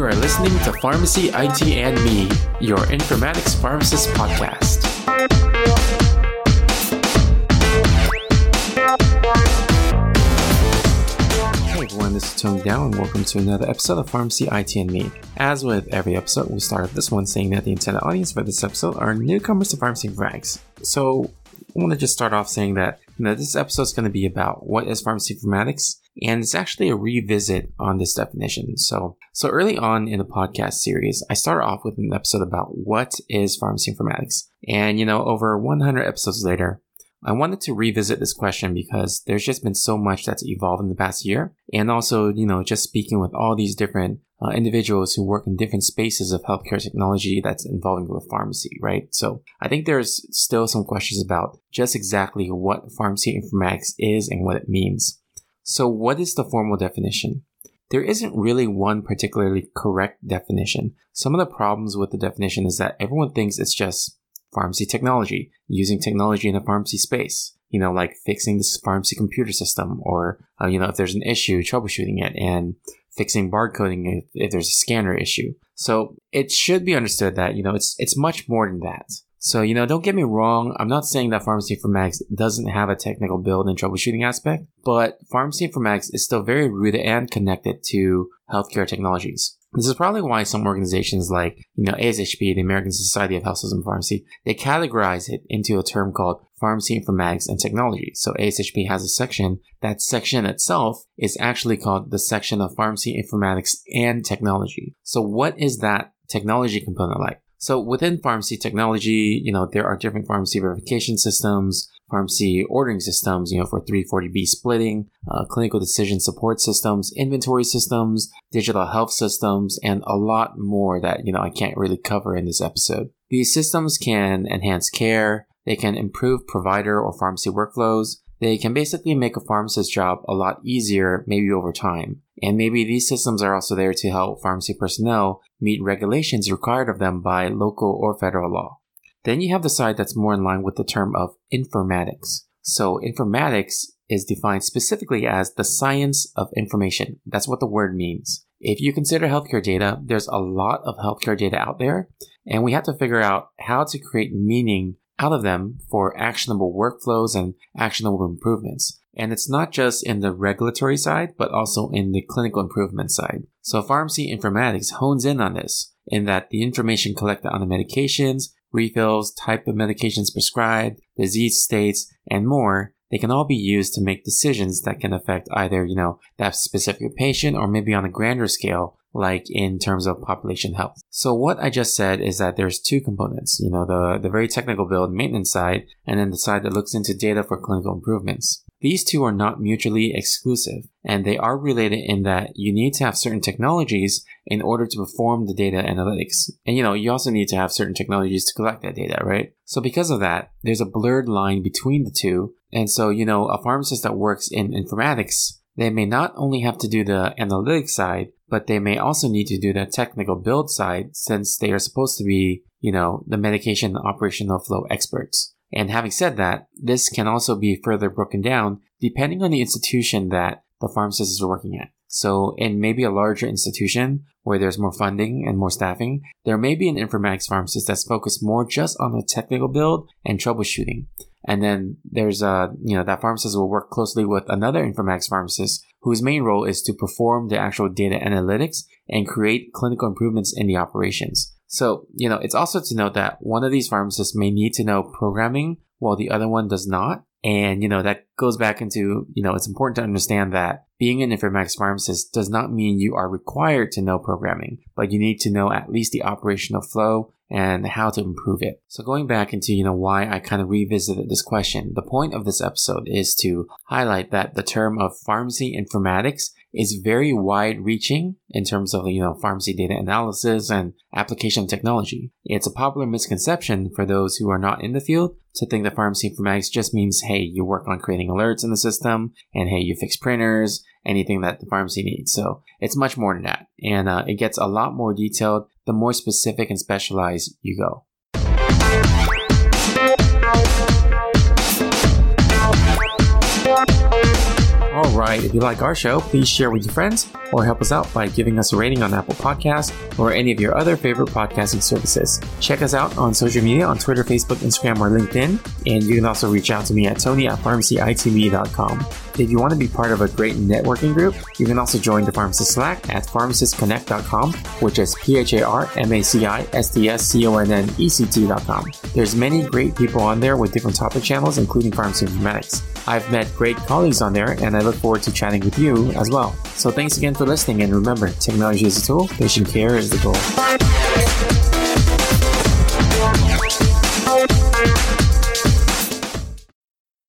You are listening to Pharmacy IT and Me, your informatics pharmacist podcast. Hey everyone, this is Tony Dao, and welcome to another episode of Pharmacy IT and Me. As with every episode, we start off this one saying that the intended audience for this episode are newcomers to pharmacy informatics. So, I want to just start off saying that know, this episode is going to be about what is pharmacy informatics, and it's actually a revisit on this definition. So, so early on in the podcast series, I started off with an episode about what is pharmacy informatics, and you know, over 100 episodes later, I wanted to revisit this question because there's just been so much that's evolved in the past year. And also, you know, just speaking with all these different uh, individuals who work in different spaces of healthcare technology that's involving with pharmacy, right? So I think there's still some questions about just exactly what pharmacy informatics is and what it means. So what is the formal definition? There isn't really one particularly correct definition. Some of the problems with the definition is that everyone thinks it's just pharmacy technology, using technology in the pharmacy space. You know, like fixing this pharmacy computer system, or uh, you know, if there's an issue, troubleshooting it, and fixing barcoding if, if there's a scanner issue. So it should be understood that you know it's it's much more than that. So you know, don't get me wrong. I'm not saying that pharmacy informatics doesn't have a technical build and troubleshooting aspect, but pharmacy informatics is still very rooted and connected to healthcare technologies. This is probably why some organizations like, you know, ASHP, the American Society of Health System Pharmacy, they categorize it into a term called pharmacy informatics and technology. So ASHP has a section. That section itself is actually called the section of pharmacy informatics and technology. So what is that technology component like? So within pharmacy technology, you know, there are different pharmacy verification systems, pharmacy ordering systems, you know, for 340B splitting, uh, clinical decision support systems, inventory systems, digital health systems, and a lot more that, you know, I can't really cover in this episode. These systems can enhance care, they can improve provider or pharmacy workflows, they can basically make a pharmacist's job a lot easier, maybe over time. And maybe these systems are also there to help pharmacy personnel meet regulations required of them by local or federal law. Then you have the side that's more in line with the term of informatics. So informatics is defined specifically as the science of information. That's what the word means. If you consider healthcare data, there's a lot of healthcare data out there, and we have to figure out how to create meaning out of them for actionable workflows and actionable improvements. And it's not just in the regulatory side, but also in the clinical improvement side. So pharmacy informatics hones in on this, in that the information collected on the medications, refills, type of medications prescribed, disease states, and more, they can all be used to make decisions that can affect either, you know, that specific patient or maybe on a grander scale, like in terms of population health. So what I just said is that there's two components, you know, the, the very technical build maintenance side, and then the side that looks into data for clinical improvements. These two are not mutually exclusive, and they are related in that you need to have certain technologies in order to perform the data analytics. And you know, you also need to have certain technologies to collect that data, right? So because of that, there's a blurred line between the two. And so, you know, a pharmacist that works in informatics, they may not only have to do the analytics side, but they may also need to do the technical build side since they are supposed to be, you know, the medication operational flow experts. And having said that, this can also be further broken down depending on the institution that the pharmacist is working at. So in maybe a larger institution where there's more funding and more staffing, there may be an informatics pharmacist that's focused more just on the technical build and troubleshooting. And then there's a, you know, that pharmacist will work closely with another informatics pharmacist whose main role is to perform the actual data analytics and create clinical improvements in the operations. So, you know, it's also to note that one of these pharmacists may need to know programming while the other one does not. And, you know, that goes back into, you know, it's important to understand that being an informatics pharmacist does not mean you are required to know programming, but you need to know at least the operational flow and how to improve it. So going back into, you know, why I kind of revisited this question, the point of this episode is to highlight that the term of pharmacy informatics is very wide reaching in terms of, you know, pharmacy data analysis and application technology. It's a popular misconception for those who are not in the field to think that pharmacy informatics just means, hey, you work on creating alerts in the system and hey, you fix printers, anything that the pharmacy needs. So it's much more than that. And uh, it gets a lot more detailed the more specific and specialized you go. All right, if you like our show, please share with your friends or help us out by giving us a rating on Apple Podcasts or any of your other favorite podcasting services. Check us out on social media on Twitter, Facebook, Instagram, or LinkedIn, and you can also reach out to me at tony at pharmacyitme.com. If you want to be part of a great networking group, you can also join the pharmacist Slack at pharmacistsconnect.com, which is P-H-A-R-M-A-C-I-S-T-S-C-O-N-N-E-C-T.com. There's many great people on there with different topic channels, including pharmacy informatics. I've met great colleagues on there, and I look forward to chatting with you as well. So thanks again for listening, and remember, technology is a tool, patient care is the goal.